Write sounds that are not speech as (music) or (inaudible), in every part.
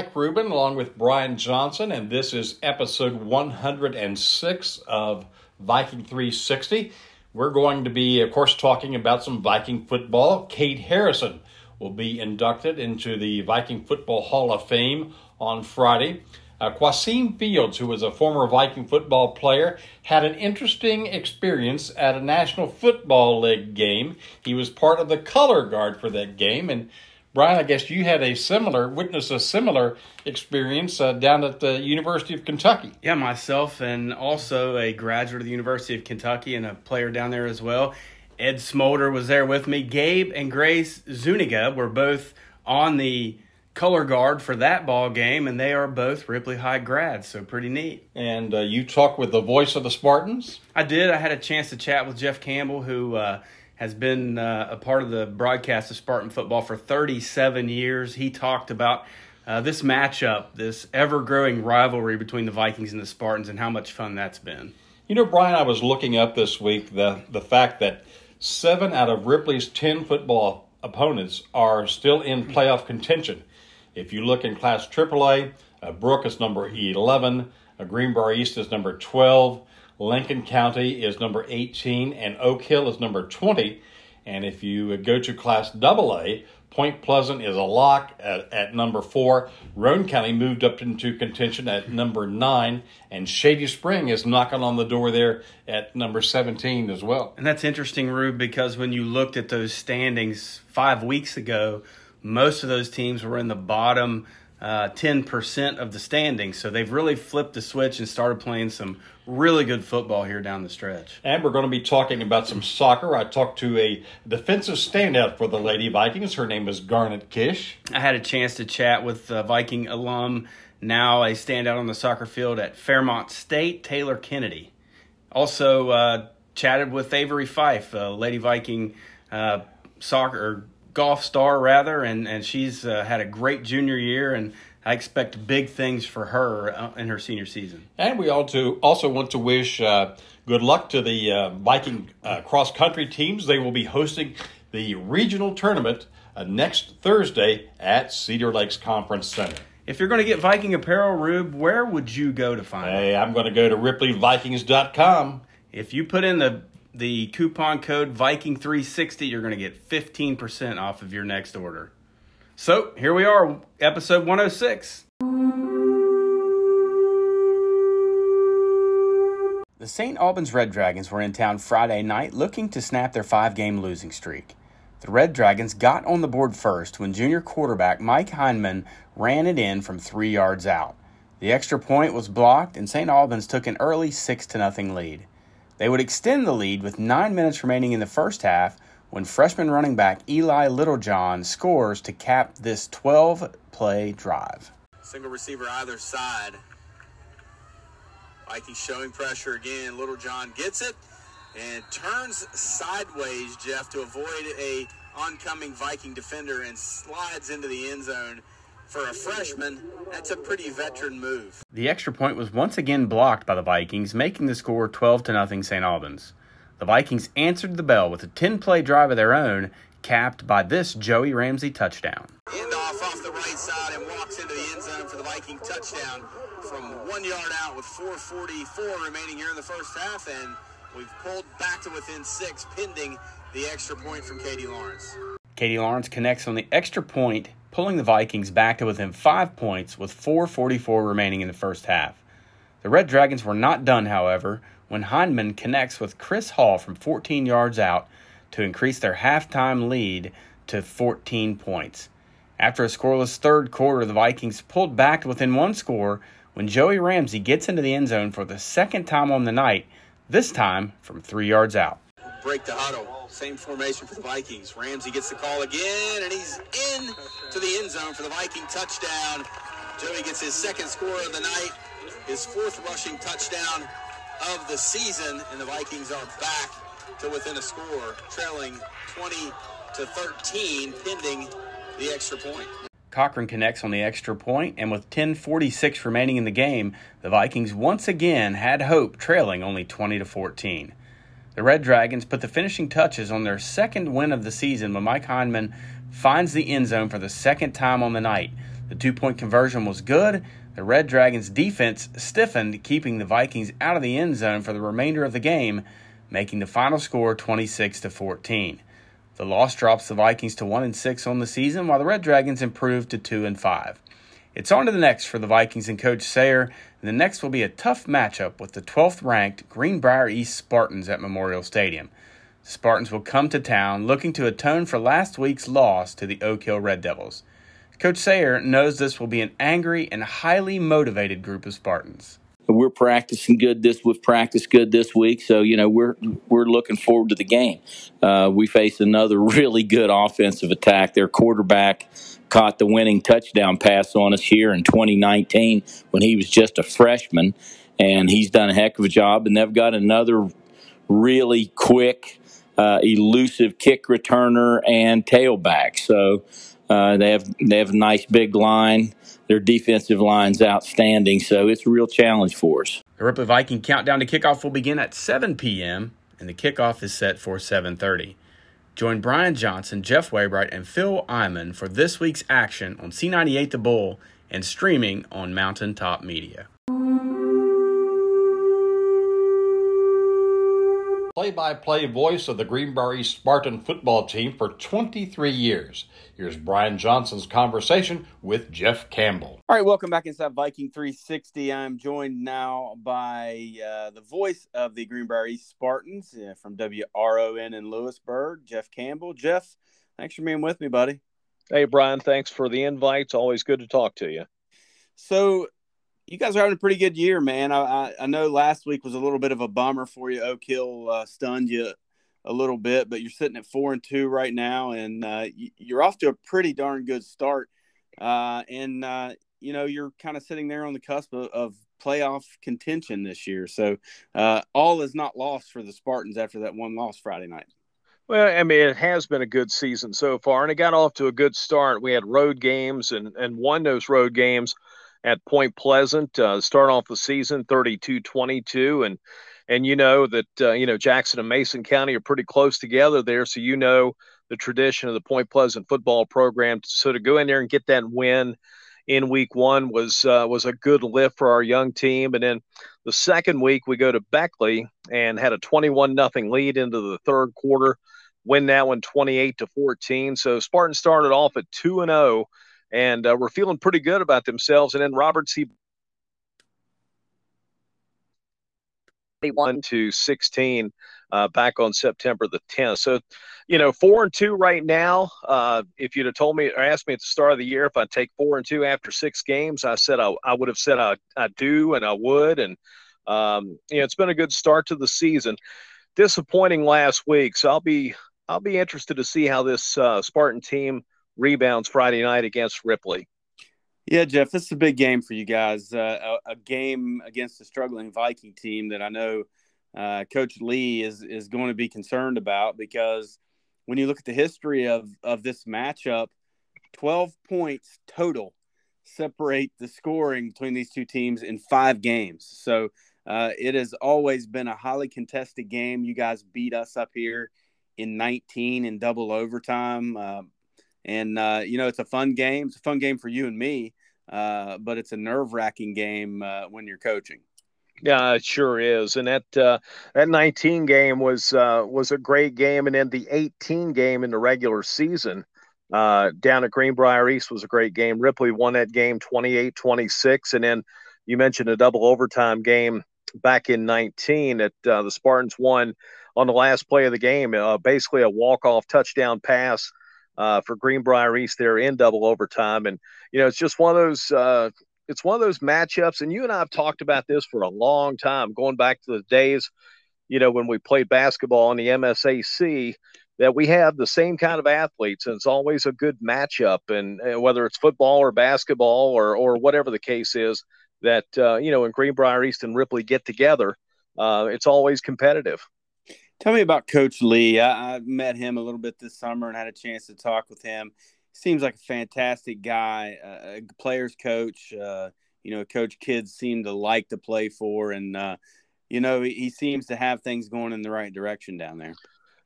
Mike Rubin along with Brian Johnson, and this is episode 106 of Viking 360. We're going to be, of course, talking about some Viking football. Cade Harrison will be inducted into the Viking Football Hall of Fame on Friday. Uh, Quasim Fields, who was a former Viking football player, had an interesting experience at a National Football League game. He was part of the color guard for that game, and Brian, I guess you had a similar, witnessed a similar experience uh, down at the University of Kentucky. Yeah, myself and also a graduate of the University of Kentucky and a player down there as well. Ed Smolder was there with me. Gabe and Grace Zuniga were both on the color guard for that ball game, and they are both Ripley High grads, so pretty neat. And uh, you talked with the voice of the Spartans? I did. I had a chance to chat with Jeff Campbell, who uh, has been uh, a part of the broadcast of Spartan football for 37 years. He talked about uh, this matchup, this ever growing rivalry between the Vikings and the Spartans, and how much fun that's been. You know, Brian, I was looking up this week the, the fact that seven out of Ripley's 10 football opponents are still in playoff contention. If you look in Class AAA, uh, Brooke is number 11, uh, Greenbrier East is number 12, Lincoln County is number 18, and Oak Hill is number 20. And if you go to Class AA, Point Pleasant is a lock at, at, number four. Roane County moved up into contention at number nine, and Shady Spring is knocking on the door there at number 17 as well. And that's interesting, Rube, because when you looked at those standings five weeks ago, most of those teams were in the bottom uh, 10% of the standings. So they've really flipped the switch and started playing some really good football here down the stretch. And we're going to be talking about some soccer. I talked to a defensive standout for the Lady Vikings. Her name is Garnet Kish. I had a chance to chat with a Viking alum, now a standout on the soccer field at Fairmont State, Taylor Kennedy. Also, uh, chatted with Avery Fife, a Lady Viking uh, soccer golf star rather, and and she's uh, had a great junior year, and I expect big things for her uh, in her senior season. And we also also want to wish uh, good luck to the uh, Viking uh, cross country teams. They will be hosting the regional tournament uh, next Thursday at Cedar Lakes Conference Center. If you're going to get Viking apparel, Rube, where would you go to find hey, it? I'm going to go to RipleyVikings.com. If you put in the the coupon code Viking360, you're going to get 15% off of your next order. So here we are, episode 106. The St. Albans Red Dragons were in town Friday night looking to snap their five game losing streak. The Red Dragons got on the board first when junior quarterback Mike Heineman ran it in from three yards out. The extra point was blocked, and St. Albans took an early 6 0 lead. They would extend the lead with nine minutes remaining in the first half when freshman running back Eli Littlejohn scores to cap this 12 play drive. Single receiver either side. Vikings showing pressure again. Littlejohn gets it and turns sideways, Jeff, to avoid a oncoming Viking defender and slides into the end zone for a freshman, that's a pretty veteran move. The extra point was once again blocked by the Vikings, making the score 12 to nothing St. Albans. The Vikings answered the bell with a 10-play drive of their own, capped by this Joey Ramsey touchdown. End off off the right side and walks into the end zone for the Viking touchdown from one yard out with 4:44 remaining here in the first half, and we've pulled back to within six, pending the extra point from Katie Lawrence. Katie Lawrence connects on the extra point pulling the Vikings back to within five points with 4.44 remaining in the first half. The Red Dragons were not done, however, when Heineman connects with Chris Hall from 14 yards out to increase their halftime lead to 14 points. After a scoreless third quarter, the Vikings pulled back within one score when Joey Ramsey gets into the end zone for the second time on the night, this time from three yards out. Break the huddle. Same formation for the Vikings. Ramsey gets the call again, and he's in to the end zone for the Viking touchdown. Joey gets his second score of the night, his fourth rushing touchdown of the season, and the Vikings are back to within a score, trailing 20 to 13, pending the extra point. Cochran connects on the extra point, and with 10:46 remaining in the game, the Vikings once again had hope, trailing only 20 to 14. The Red Dragons put the finishing touches on their second win of the season when Mike Heineman finds the end zone for the second time on the night. The two point conversion was good. The Red Dragons' defense stiffened, keeping the Vikings out of the end zone for the remainder of the game, making the final score 26 to 14. The loss drops the Vikings to 1 and 6 on the season, while the Red Dragons improved to 2 and 5. It's on to the next for the Vikings and Coach Sayer, and the next will be a tough matchup with the 12th ranked Greenbrier East Spartans at Memorial Stadium. The Spartans will come to town looking to atone for last week's loss to the Oak Hill Red Devils. Coach Sayre knows this will be an angry and highly motivated group of Spartans we're practicing good this we've practiced good this week so you know we're we're looking forward to the game uh, we face another (laughs) really good offensive attack their quarterback caught the winning touchdown pass on us here in 2019 when he was just a freshman, and he's done a heck of a job. And they've got another really quick, uh, elusive kick returner and tailback. So uh, they have they have a nice big line. Their defensive line's outstanding, so it's a real challenge for us. The Ripley Viking countdown to kickoff will begin at 7 p.m. and the kickoff is set for 7:30. Join Brian Johnson, Jeff Waybright, and Phil Iman for this week's action on C98 The Bull and streaming on Mountaintop Media. Play by play voice of the Greenbrier Spartan football team for 23 years. Here's Brian Johnson's conversation with Jeff Campbell. All right, welcome back inside Viking 360. I'm joined now by uh, the voice of the Greenbrier East Spartans uh, from WRON in Lewisburg, Jeff Campbell. Jeff, thanks for being with me, buddy. Hey, Brian, thanks for the invite. It's always good to talk to you. So, you guys are having a pretty good year, man. I, I, I know last week was a little bit of a bummer for you. Oak Hill uh, stunned you a little bit, but you're sitting at four and two right now, and uh, you're off to a pretty darn good start. Uh, and uh, you know you're kind of sitting there on the cusp of, of playoff contention this year. So uh, all is not lost for the Spartans after that one loss Friday night. Well, I mean, it has been a good season so far, and it got off to a good start. We had road games and and won those road games at Point Pleasant. Uh, start off the season 32-22, and and you know that uh, you know Jackson and Mason County are pretty close together there, so you know the tradition of the Point Pleasant football program. So to go in there and get that win in week one was uh, was a good lift for our young team, and then the second week we go to Beckley and had a 21 nothing lead into the third quarter, win that one 28 to 14. So Spartan started off at two and 0 and uh, we're feeling pretty good about themselves. And then Robert C. 1 to 16 uh, back on September the 10th. So, you know, four and two right now. Uh, if you'd have told me or asked me at the start of the year if I'd take four and two after six games, I said I, I would have said I, I do and I would. And, um, you know, it's been a good start to the season. Disappointing last week. So I'll be I'll be interested to see how this uh, Spartan team rebounds Friday night against Ripley. Yeah, Jeff, this is a big game for you guys. Uh, a, a, game against a struggling Viking team that I know uh, Coach Lee is is going to be concerned about because when you look at the history of of this matchup, twelve points total separate the scoring between these two teams in five games. So uh, it has always been a highly contested game. You guys beat us up here in 19 in double overtime. Uh, and uh, you know it's a fun game. It's a fun game for you and me, uh, but it's a nerve wracking game uh, when you're coaching. Yeah, it sure is. And that uh, that 19 game was uh, was a great game, and then the 18 game in the regular season uh, down at Greenbrier East was a great game. Ripley won that game 28-26, and then you mentioned a double overtime game back in 19 that the Spartans won on the last play of the game, basically a walk off touchdown pass uh, for Greenbrier East there in double overtime. And, you know, it's just one of those, uh, it's one of those matchups. And you and I have talked about this for a long time, going back to the days, you know, when we played basketball in the MSAC, that we have the same kind of athletes. And it's always a good matchup. And, and whether it's football or basketball or, or whatever the case is, that, uh, you know, when Greenbrier East and Ripley get together, uh, it's always competitive. Tell me about Coach Lee. I, I, met him a little bit this summer and had a chance to talk with him. Seems like a fantastic guy, uh, a player's coach. Uh, you know, coach kids seem to like to play for, and uh, you know he seems to have things going in the right direction down there.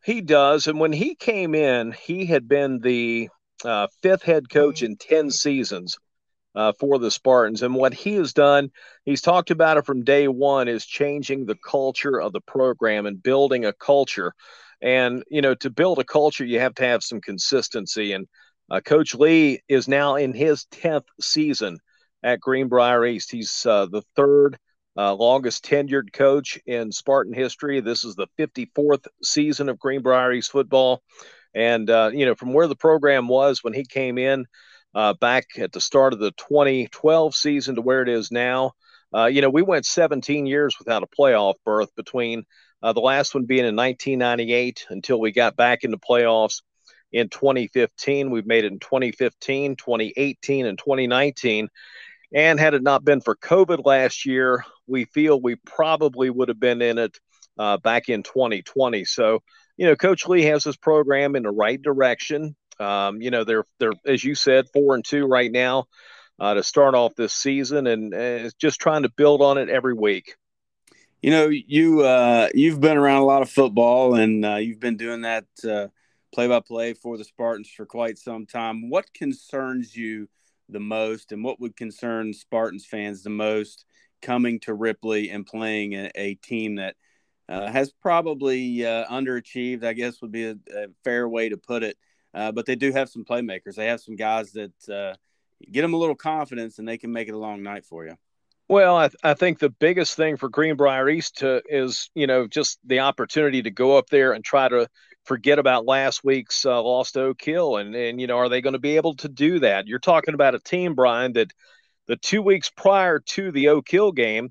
He does, and when he came in, he had been the uh, fifth head coach in ten seasons uh, for the Spartans. And what he has done, he's talked about it from day one, is changing the culture of the program and building a culture. And, you know, to build a culture, you have to have some consistency. And uh, Coach Lee is now in his 10th season at Greenbrier East. He's uh, the third uh, longest tenured coach in Spartan history. This is the 54th season of Greenbrier East football. And, uh, you know, from where the program was when he came in uh, back at the start of the 2012 season to where it is now, uh, you know, we went 17 years without a playoff berth between uh, the last one being in 1998 until we got back into playoffs in 2015. We've made it in 2015, 2018, and 2019. And had it not been for COVID last year, we feel we probably would have been in it uh, back in 2020. So, you know, Coach Lee has his program in the right direction. Um, you know, they're they're as you said, four and two right now uh, to start off this season, and uh, just trying to build on it every week. You know, you uh, you've been around a lot of football, and uh, you've been doing that play by play for the Spartans for quite some time. What concerns you the most, and what would concern Spartans fans the most coming to Ripley and playing a, a team that uh, has probably uh, underachieved, I guess would be a, a fair way to put it. Uh, but they do have some playmakers. They have some guys that uh, get them a little confidence and they can make it a long night for you. Well, I, th- I think the biggest thing for Greenbrier East to, is, you know, just the opportunity to go up there and try to forget about last week's uh, lost Oak Hill. And, and, you know, are they going to be able to do that? You're talking about a team, Brian, that the two weeks prior to the Oak Hill game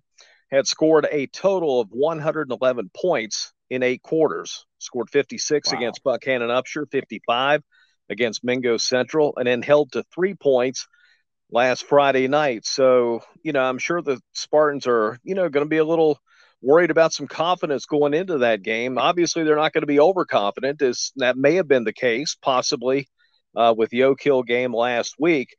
had scored a total of 111 points in eight quarters. Scored 56 wow. against Buckhannon Upshur, 55 against Mingo Central, and then held to three points last Friday night. So, you know, I'm sure the Spartans are, you know, going to be a little worried about some confidence going into that game. Obviously, they're not going to be overconfident, as that may have been the case, possibly uh, with the Oak Hill game last week.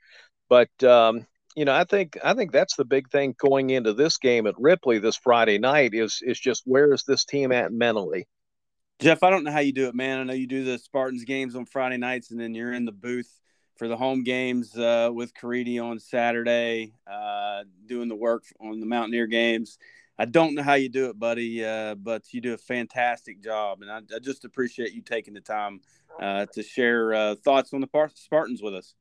But um, you know, I think I think that's the big thing going into this game at Ripley this Friday night is is just where is this team at mentally. Jeff, I don't know how you do it, man. I know you do the Spartans games on Friday nights, and then you're in the booth for the home games uh, with Caridi on Saturday, uh, doing the work on the Mountaineer games. I don't know how you do it, buddy, uh, but you do a fantastic job, and I, I just appreciate you taking the time uh, to share uh, thoughts on the Spartans with us.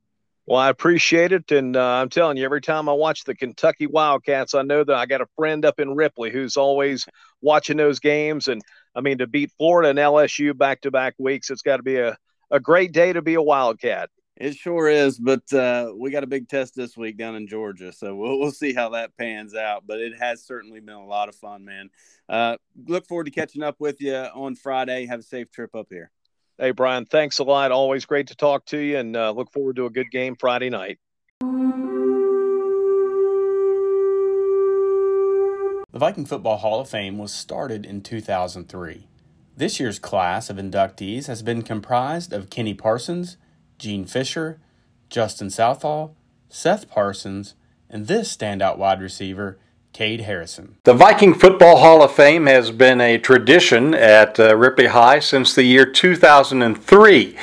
Well, I appreciate it, and uh, I'm telling you, every time I watch the Kentucky Wildcats, I know that I got a friend up in Ripley who's always watching those games. And I mean, to beat Florida and LSU back to back weeks, it's got to be a, a great day to be a Wildcat. It sure is, but uh, we got a big test this week down in Georgia, so we'll we'll see how that pans out. But it has certainly been a lot of fun, man. Uh, look forward to catching up with you on Friday. Have a safe trip up here. Hey, Brian, thanks a lot. Always great to talk to you and uh, look forward to a good game Friday night. The Viking Football Hall of Fame was started in 2003. This year's class of inductees has been comprised of Kenny Parsons, Gene Fisher, Justin Southall, Seth Parsons, and this standout wide receiver, Cade Harrison. The Viking Football Hall of Fame has been a tradition at uh, Ripley High since the year 2003.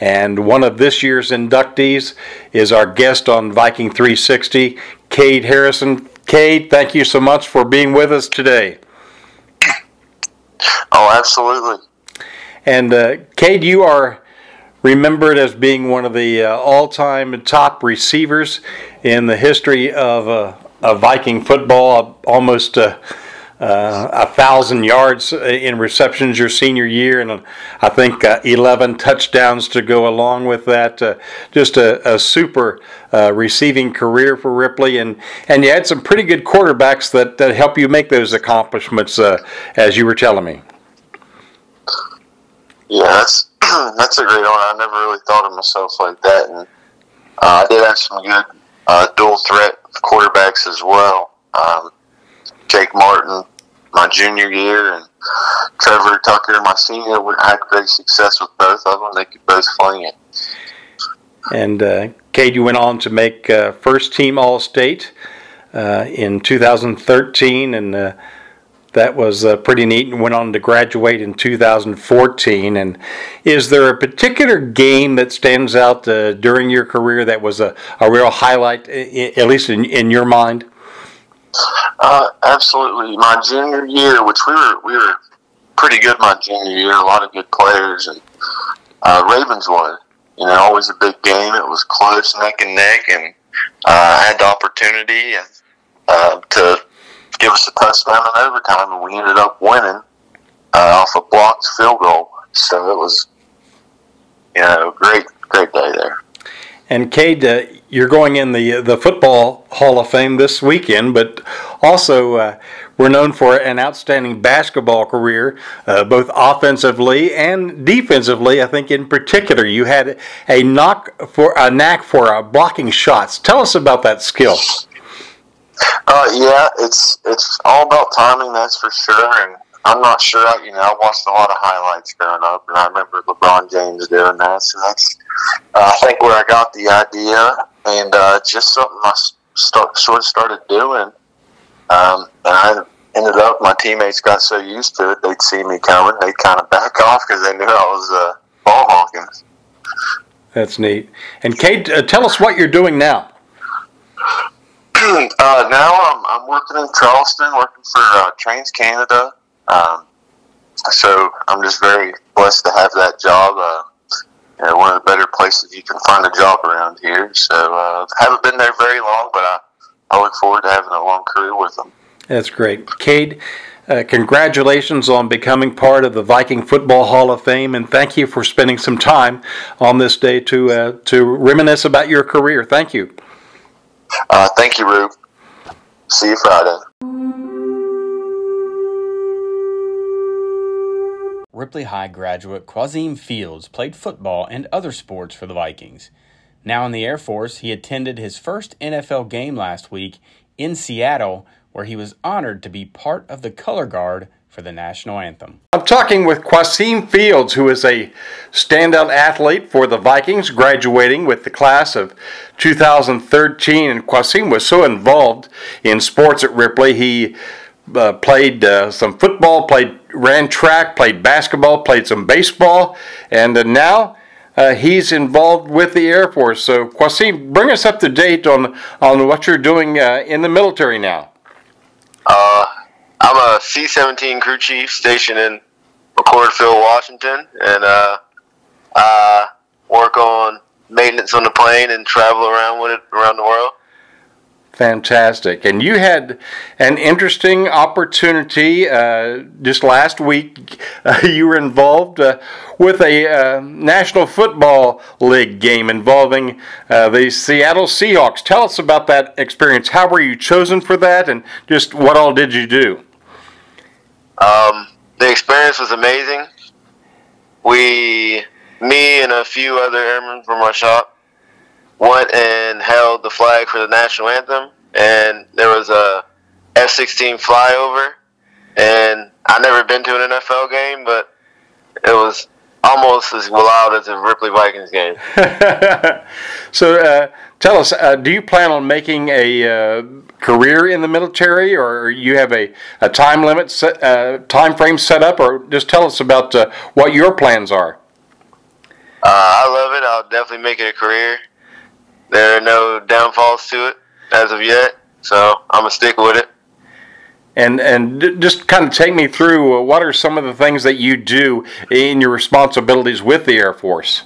And one of this year's inductees is our guest on Viking 360, Cade Harrison. Cade, thank you so much for being with us today. Oh, absolutely. And uh, Cade, you are remembered as being one of the uh, all time top receivers in the history of uh, of Viking football, almost uh, uh, a thousand yards in receptions your senior year, and I think uh, 11 touchdowns to go along with that. Uh, just a, a super uh, receiving career for Ripley, and, and you had some pretty good quarterbacks that, that help you make those accomplishments, uh, as you were telling me. Yeah, that's (clears throat) that's a great one. I never really thought of myself like that, and I did have some good dual threat quarterbacks as well. Um, Jake Martin, my junior year, and Trevor Tucker, my senior. We had great success with both of them. They could both fling it. And uh, Cade, you went on to make uh, first team All State uh, in 2013, and uh, That was uh, pretty neat and went on to graduate in 2014. And is there a particular game that stands out uh, during your career that was a, a real highlight, at least in, in your mind? Uh, absolutely. My junior year, which we were we were pretty good my junior year, a lot of good players, and uh, Ravenswood. You know, always a big game. It was close, neck and neck, and uh, had the opportunity uh, to give us a touchdown in overtime, and we ended up winning uh, off a blocked field goal. So it was, you know, great, great day there. And Cade, uh, you're going in the the football Hall of Fame this weekend, but also uh, we're known for an outstanding basketball career, uh, both offensively and defensively. I think in particular, you had a knock for a knack for uh, blocking shots. Tell us about that skill. Uh, yeah, it's it's all about timing, that's for sure. And I'm not sure. I, You know, I watched a lot of highlights growing up, and I remember LeBron James doing that. So that's uh, I think where I got the idea, and uh, just something I start, sort of started doing. Um, and I ended up, my teammates got so used to it, they'd see me coming, they'd kind of back (laughs) off because they knew I was uh, ball hawking. That's neat. And Cade, uh, tell us what you're doing now. Uh, now I'm, I'm working in Charleston, working for uh, TransCanada. Um, so I'm just very blessed to have that job. Uh, you know, one of the better places you can find a job around here. So uh, haven't been there very long, but I, I look forward to having a long career with them. That's great. Cade, uh, congratulations on becoming part of the Viking Football Hall of Fame, and thank you for spending some time on this day to uh, to reminisce about your career. Thank you. Uh, thank you, Rube. See you Friday. Ripley High graduate Quasim Fields played football and other sports for the Vikings. Now in the Air Force, he attended his first NFL game last week in Seattle, where he was honored to be part of the color guard for the national anthem. I'm talking with Quasim Fields, who is a standout athlete for the Vikings, graduating with the class of 2013. And Quasim was so involved in sports at Ripley, he uh, played uh, some football, played ran track, played basketball, played some baseball, and uh, now uh, he's involved with the Air Force. So, Quasim, bring us up to date on on what you're doing uh, in the military now. Uh, I'm a C-17 crew chief stationed in McChord Washington, and uh, I work on maintenance on the plane and travel around with it around the world. Fantastic. And you had an interesting opportunity uh, just last week. Uh, (laughs) you were involved uh, with a uh, National Football League game involving uh, the Seattle Seahawks. Tell us about that experience. How were you chosen for that, and just what all did you do? Um, the experience was amazing. We, me, and a few other airmen from our shop went and held the flag for the national anthem, and there was a F-16 flyover, and I've never been to an NFL game, but it was almost as loud as a Ripley Vikings game. (laughs) so, uh, tell us, uh, do you plan on making a uh, career in the military, or you have a, a time limit, set, uh, time frame set up, or just tell us about uh, what your plans are? Uh, I love it. I'll definitely make it a career. There are no downfalls to it as of yet, so I'm gonna stick with it. And and just kind of take me through uh, what are some of the things that you do in your responsibilities with the Air Force?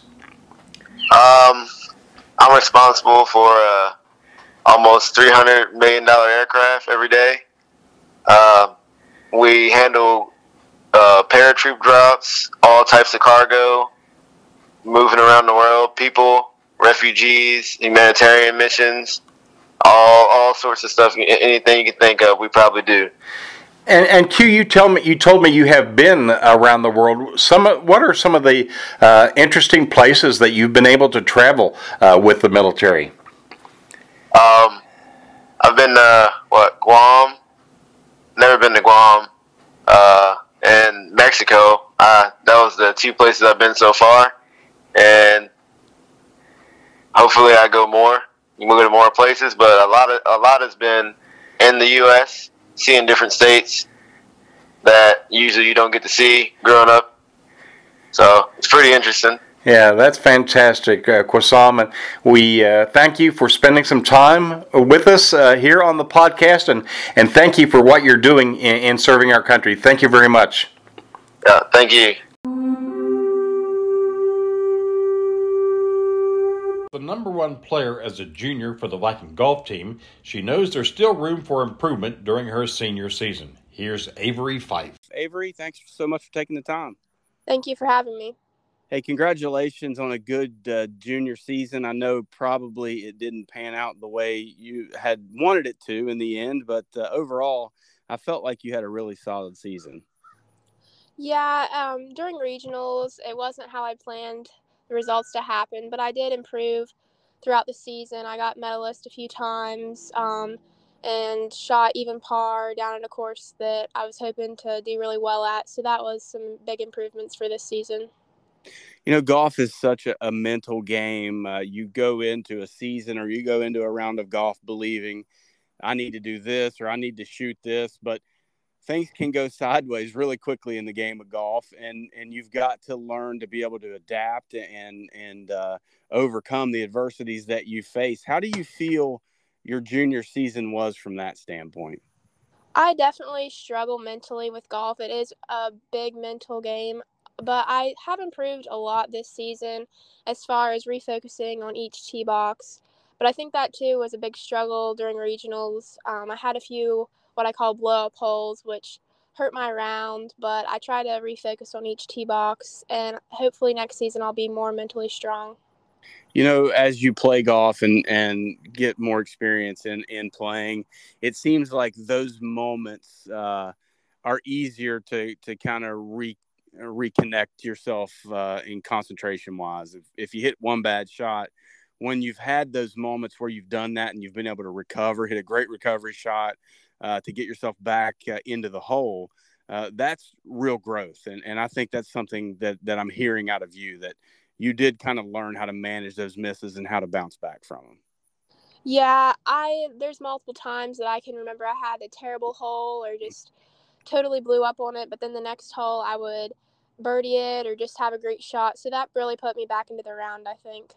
Um, I'm responsible for uh, almost 300 million dollar aircraft every day. Uh, we handle uh, paratroop drops, all types of cargo, moving around the world, people, refugees, humanitarian missions, all all sorts of stuff. Anything you can think of, we probably do. And, and Q, you tell me you told me you have been around the world. Some what are some of the uh, interesting places that you've been able to travel uh, with the military? Um, I've been to what Guam. Never been to Guam. Uh, and Mexico. Uh, that was the two places I've been so far, and hopefully I go more. We go to more places, but a lot of a lot has been in the U.S., seeing different states, that usually you don't get to see growing up. So it's pretty interesting. Yeah, that's fantastic, uh, Quasim. And we uh, thank you for spending some time with us uh, here on the podcast, and, and thank you for what you're doing in, in serving our country. Thank you very much. Yeah, thank you. Number one player as a junior for the Viking golf team, she knows there's still room for improvement during her senior season. Here's Avery Fife. Avery, thanks so much for taking the time. Thank you for having me. Hey, congratulations on a good uh, junior season. I know probably it didn't pan out the way you had wanted it to in the end, but uh, overall, I felt like you had a really solid season. Yeah, um, during regionals, it wasn't how I planned the results to happen, but I did improve throughout the season. I got medalist a few times um, and shot even par down in a course that I was hoping to do really well at. So that was some big improvements for this season. You know, golf is such a, a mental game. Uh, you go into a season or you go into a round of golf believing, I need to do this or I need to shoot this, but things can go sideways really quickly in the game of golf, and and you've got to learn to be able to adapt and and uh, overcome the adversities that you face. How do you feel your junior season was from that standpoint? I definitely struggle mentally with golf. It is a big mental game but I have improved a lot this season as far as refocusing on each tee box. But I think that too was a big struggle during regionals. Um, I had a few what I call blow up holes, which hurt my round, but I try to refocus on each tee box, and hopefully next season I'll be more mentally strong. You know, as you play golf and, and get more experience in, in playing, it seems like those moments uh, are easier to, to kind of re, reconnect yourself uh, in concentration wise. If, if you hit one bad shot, when you've had those moments where you've done that and you've been able to recover, hit a great recovery shot uh, to get yourself back uh, into the hole, uh, that's real growth. And, and I think that's something that, that I'm hearing out of you that you did kind of learn how to manage those misses and how to bounce back from them. Yeah, I there's multiple times that I can remember I had a terrible hole or just totally blew up on it, but then the next hole I would birdie it or just have a great shot. So that really put me back into the round, I think.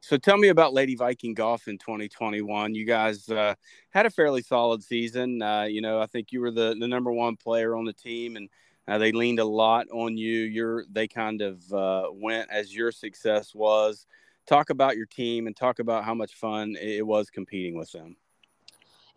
So tell me about Lady Viking Golf in 2021. You guys uh, had a fairly solid season. Uh, you know, I think you were the, the number one player on the team, and uh, they leaned a lot on you. You're they kind of uh, went as your success was. Talk about your team and talk about how much fun it was competing with them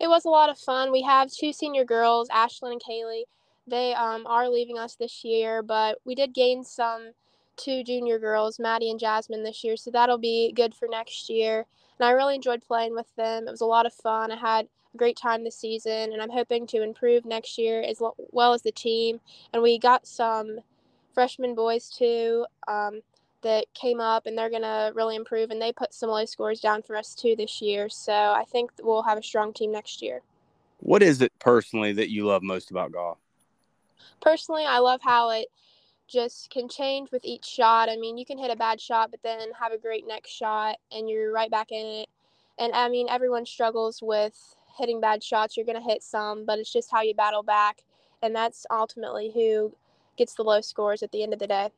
it was a lot of fun. We have two senior girls, Ashlyn and Kaylee. They um, are leaving us this year, but we did gain some two junior girls, Maddie and Jasmine, this year, so that'll be good for next year. And I really enjoyed playing with them. It was a lot of fun. I had a great time this season, and I'm hoping to improve next year as well as the team. And we got some freshman boys too. Um, that came up and they're going to really improve and they put some low scores down for us too this year so i think we'll have a strong team next year what is it personally that you love most about golf personally i love how it just can change with each shot i mean you can hit a bad shot but then have a great next shot and you're right back in it and i mean everyone struggles with hitting bad shots you're going to hit some but it's just how you battle back and that's ultimately who gets the low scores at the end of the day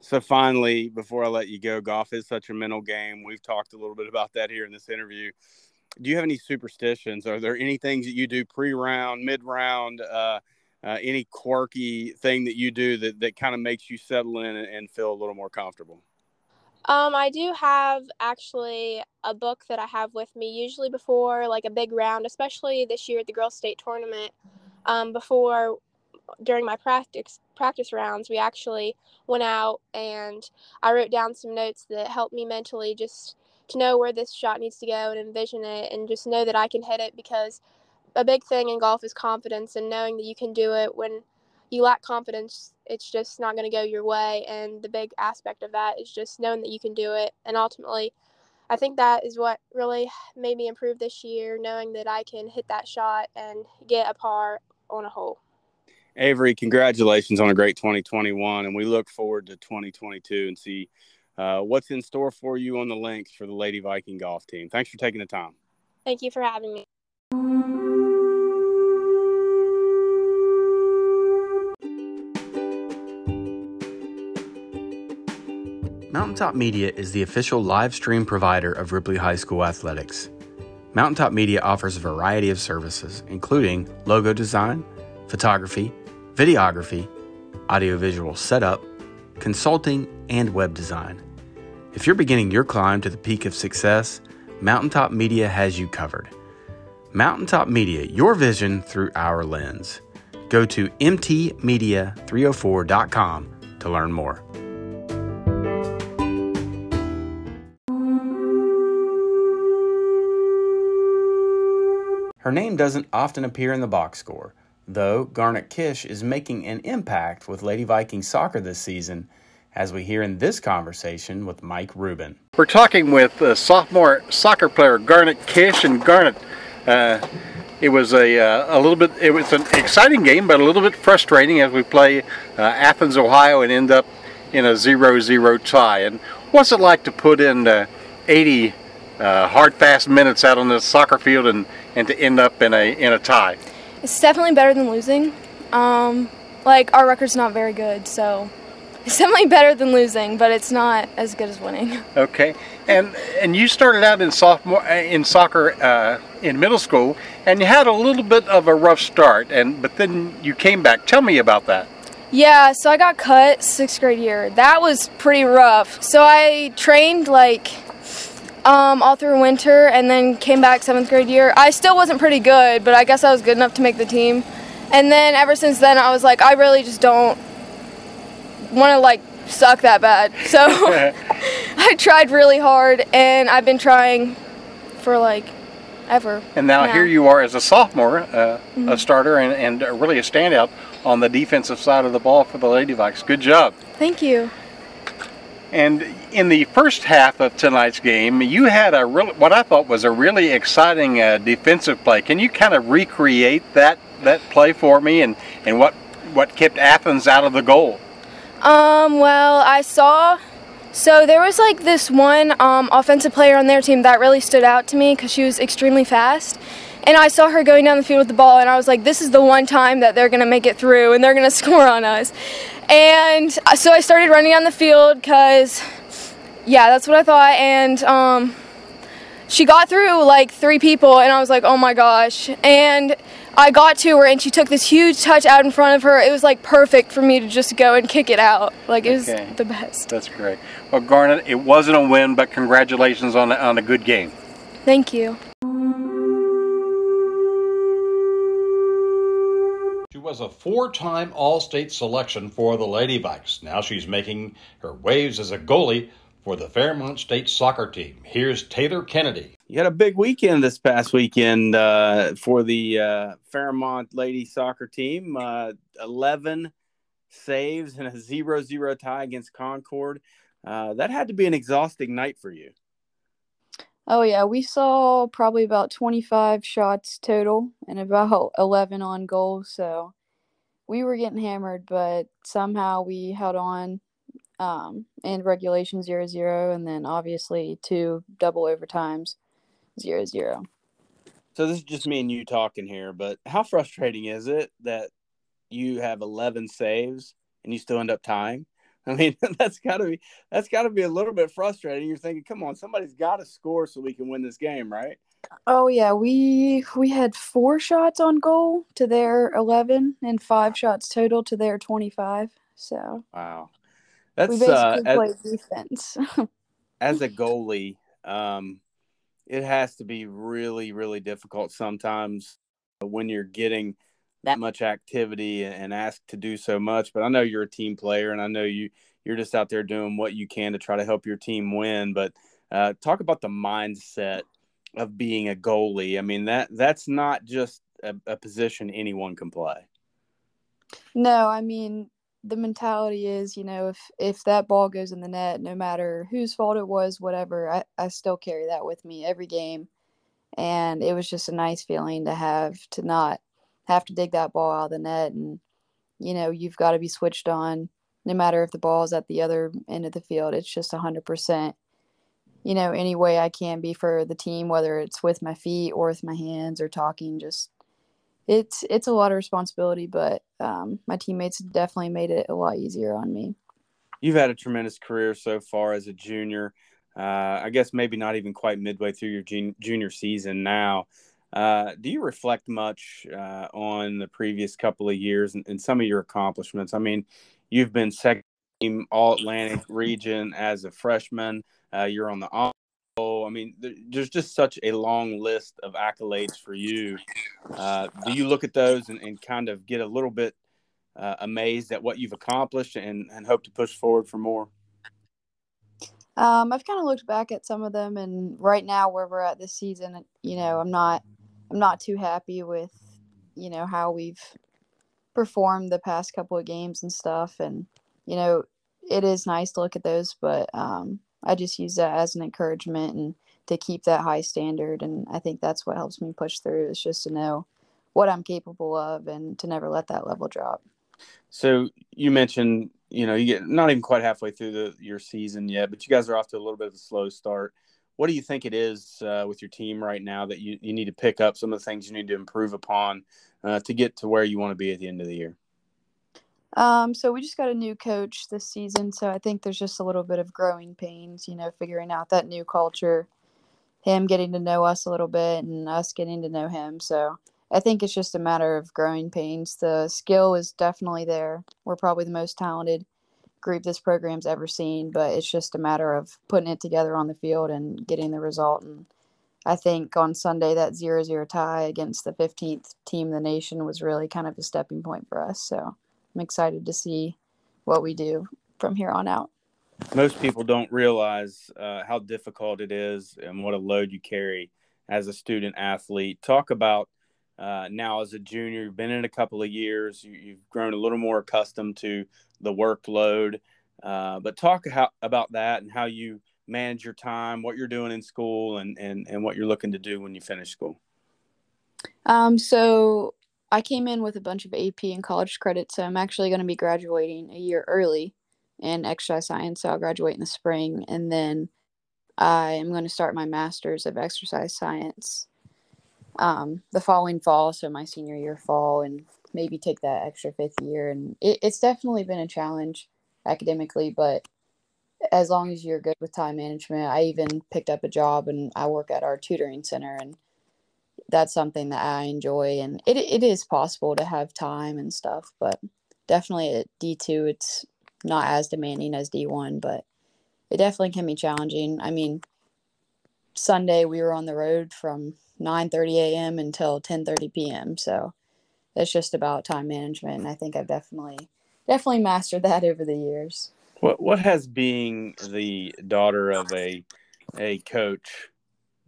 so finally, before I let you go, golf is such a mental game. We've talked a little bit about that here in this interview. Do you have any superstitions? Are there any things that you do pre-round, mid-round, uh, uh, any quirky thing that you do that, that kind of makes you settle in and, and feel a little more comfortable? Um, I do have actually a book that I have with me usually before like a big round, especially this year at the girls' state tournament. Um, before during my practice practice rounds, we actually went out and I wrote down some notes that helped me mentally just to know where this shot needs to go and envision it and just know that I can hit it because a big thing in golf is confidence and knowing that you can do it when you lack confidence it's just not going to go your way and the big aspect of that is just knowing that you can do it and ultimately I think that is what really made me improve this year knowing that I can hit that shot and get a par on a hole. Avery, congratulations on a great 2021, and we look forward to 2022 and see uh, what's in store for you on the links for the Lady Viking golf team. Thanks for taking the time. Thank you for having me. Mountaintop Media is the official live stream provider of Ripley High School athletics. Mountaintop Media offers a variety of services, including logo design, photography, videography, audiovisual setup, consulting, and web design. If you're beginning your climb to the peak of success, Mountaintop Media has you covered. Mountaintop Media, your vision through our lens. Go to mtmedia304.com to learn more. Her name doesn't often appear in the box score, though Garnet Kish is making an impact with Lady Vikings soccer this season, as we hear in this conversation with Mike Rubin. We're talking with uh, sophomore soccer player Garnet Kish, and Garnet, uh, it was a, uh, a little bit, it was an exciting game, but a little bit frustrating as we play uh, Athens, Ohio, and end up in a 0-0 tie. And what's it like to put in uh, 80 uh, hard, fast minutes out on the soccer field and and to end up in a in a tie? It's definitely better than losing. Um, like our record's not very good, so (laughs) it's definitely better than losing, but it's not as good as winning. (laughs) Okay, and and you started out in sophomore uh, in soccer uh, in middle school, and you had a little bit of a rough start, and but then you came back. Tell me about that. Yeah, so I got cut sixth grade year. That was pretty rough. So I trained like um, all through winter and then came back seventh grade year. I still wasn't pretty good, but I guess I was good enough to make the team. And then ever since then, I was like, I really just don't want to like suck that bad. (laughs) So (laughs) I tried really hard, and I've been trying for like ever. And now, now. here you are as a sophomore, uh, mm-hmm. a starter, and, and really a standout on the defensive side of the ball for the Lady Vikes. Good job. Thank you. And in the first half of tonight's game, you had a real, what I thought was a really exciting uh, defensive play. Can you kind of recreate that that play for me and and what what kept Athens out of the goal? Um, well, I saw so there was like this one um, offensive player on their team that really stood out to me because she was extremely fast. And I saw her going down the field with the ball, and I was like, this is the one time that they're going to make it through and they're going (laughs) to score on us. And so I started running on the field because, yeah, that's what I thought. And um, she got through like three people, and I was like, oh my gosh. And I got to her, and she took this huge touch out in front of her. It was like perfect for me to just go and kick it out. Like, it was okay. the best. That's great. Well, Garnet, it wasn't a win, but congratulations on, on a good game. Thank you. Was a four-time All-State selection for the Lady Vikes. Now she's making her waves as a goalie for the Fairmont State soccer team. Here's Taylor Kennedy. You had a big weekend this past weekend uh, for the uh, Fairmont lady soccer team. Uh, 11 saves and a 0 0 tie against Concord. Uh, that had to be an exhausting night for you. Oh yeah, we saw probably about 25 shots total and about (laughs) 11 on goal, so we were getting hammered, but somehow we held on um, and regulation 0-0 and then obviously two double overtimes 0-0. So this is just me and you talking here, but how frustrating is it that you have 11 saves and you still end up tying? (laughs) I mean, (laughs) that's got to be that's got to be a little bit frustrating. You're thinking, come on, somebody's got to score so we can win this game, right? Oh yeah, we we had four shots on goal to their 11 and five shots total to their 25. So wow, that's we basically uh, as, defense. (laughs) as a goalie, um, it has to be really really difficult sometimes when you're getting that much activity and asked to do so much. But I know you're a team player, and I know you you're just out there doing what you can to try to help your team win. But uh, talk about the mindset of being a goalie. I mean that that's not just a, a position anyone can play. No, I mean the mentality is, you know, if if that ball goes in the net, no matter whose fault it was, whatever, I, I still carry that with me every game. And it was just a nice feeling to have to not have to dig that ball out of the net and you know you've got to be switched on no matter if the ball is at the other end of the field it's just 100% you know any way i can be for the team whether it's with my feet or with my hands or talking just it's it's a lot of responsibility but um, my teammates definitely made it a lot easier on me you've had a tremendous career so far as a junior. Uh, I guess maybe not even quite midway through your junior season now. Uh, do you reflect much uh, on the previous couple of years and, and, some of your accomplishments? I mean, you've been second team All Atlantic region as a freshman. Uh, you're on the I mean, there's just such a long list of accolades for you. Uh, do you look at those and, and, kind of get a little bit uh, amazed at what you've accomplished and, and hope to push forward for more? Um, I've kind of looked back at some of them, and right now where we're at this season, you know, I'm not, I'm not too happy with, you know, how we've performed the past couple of games and stuff, and you know, it is nice to look at those, but um, I just use that as an encouragement and to keep that high standard, and I think that's what helps me push through is just to know what I'm capable of and to never let that level drop. So you mentioned, you know, you get not even quite halfway through the, your season yet, but you guys are off to a little bit of a slow start. What do you think it is uh, with your team right now that you, you need to pick up some of the things you need to improve upon uh, to get to where you want to be at the end of the year? Um, so we just got a new coach this season, so I think there's just a little bit of growing pains, you know, figuring out that new culture, him getting to know us a little bit, and us getting to know him. So I think it's just a matter of growing pains. The skill is definitely there. We're probably the most talented group this program's ever seen, but it's just a matter of putting it together on the field and getting the result. And I think on Sunday, that 0 0 tie against the 15th team the nation was really kind of a stepping point for us. So I'm excited to see what we do from here on out. Most people don't realize uh, how difficult it is and what a load you carry as a student athlete. Talk about uh, now as a junior, you've been in a couple of years, you, have grown a little more accustomed to the workload. Uh, but talk how, about that and how you manage your time, what you're doing in school, and, and, and what you're looking to do when you finish school. Um, so I came in with a bunch of AP and college credits, so I'm actually going to be graduating a year early in exercise science. So I'll graduate in the spring, and then I am going to start my master's of exercise science um, the following fall, so my senior year fall, and maybe take that extra fifth year. And it, it's definitely been a challenge academically, but as long as you're good with time management, I even picked up a job and I work at our tutoring center, and that's something that I enjoy. And it it is possible to have time and stuff, but definitely at D two, it's not as demanding as D one, but it definitely can be challenging. I mean, Sunday we were on the road from 9:30 a.m. until 10:30 p.m. So it's just about time management, and I think I've definitely definitely mastered that over the years. What what has being the daughter of a a coach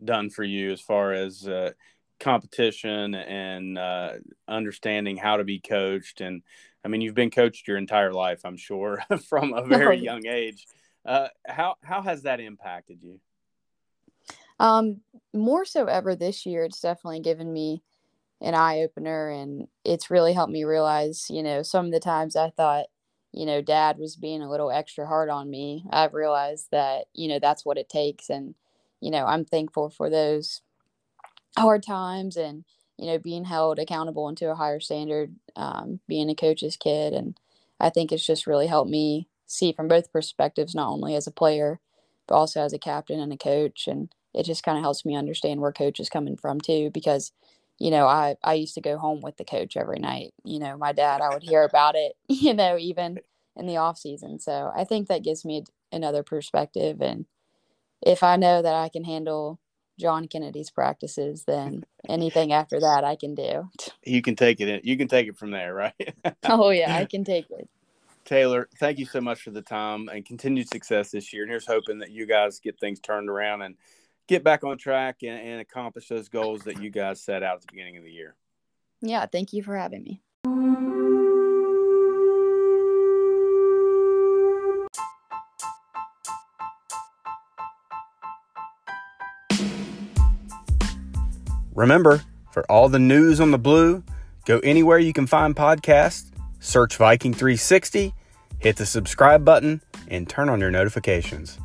done for you as far as uh, competition and uh, understanding how to be coached? And I mean, you've been coached your entire life, I'm sure, (laughs) from a (laughs) very young age. Uh, how how has that impacted you? Um, more so ever this year, it's definitely given me an eye opener and it's really helped me realize, you know, some of the times I thought, you know, dad was being a little extra hard on me. I've realized that, you know, that's what it takes. And, you know, I'm thankful for those hard times and, you know, being held accountable into a higher standard, um, being a coach's kid. And I think it's just really helped me see from both perspectives, not only as a player, but also as a captain and a coach. And it just kind of helps me understand where coach is coming from too because you know i i used to go home with the coach every night you know my dad i would hear (laughs) about it (laughs) you know even in the off season so i think that gives me another perspective and if i know that i can handle john kennedy's practices then anything after that i can do (laughs) you can take it in, you can take it from there right oh yeah i can take it Taylor, thank you so much for the time and continued success this year. And here's hoping that you guys get things turned around and get back on track and, and accomplish those goals that you guys set out at the beginning of the year. Yeah, thank you for having me. Remember, for all the news on the blue, go anywhere you can find podcasts, search Viking 360, hit the subscribe button, and turn on your notifications.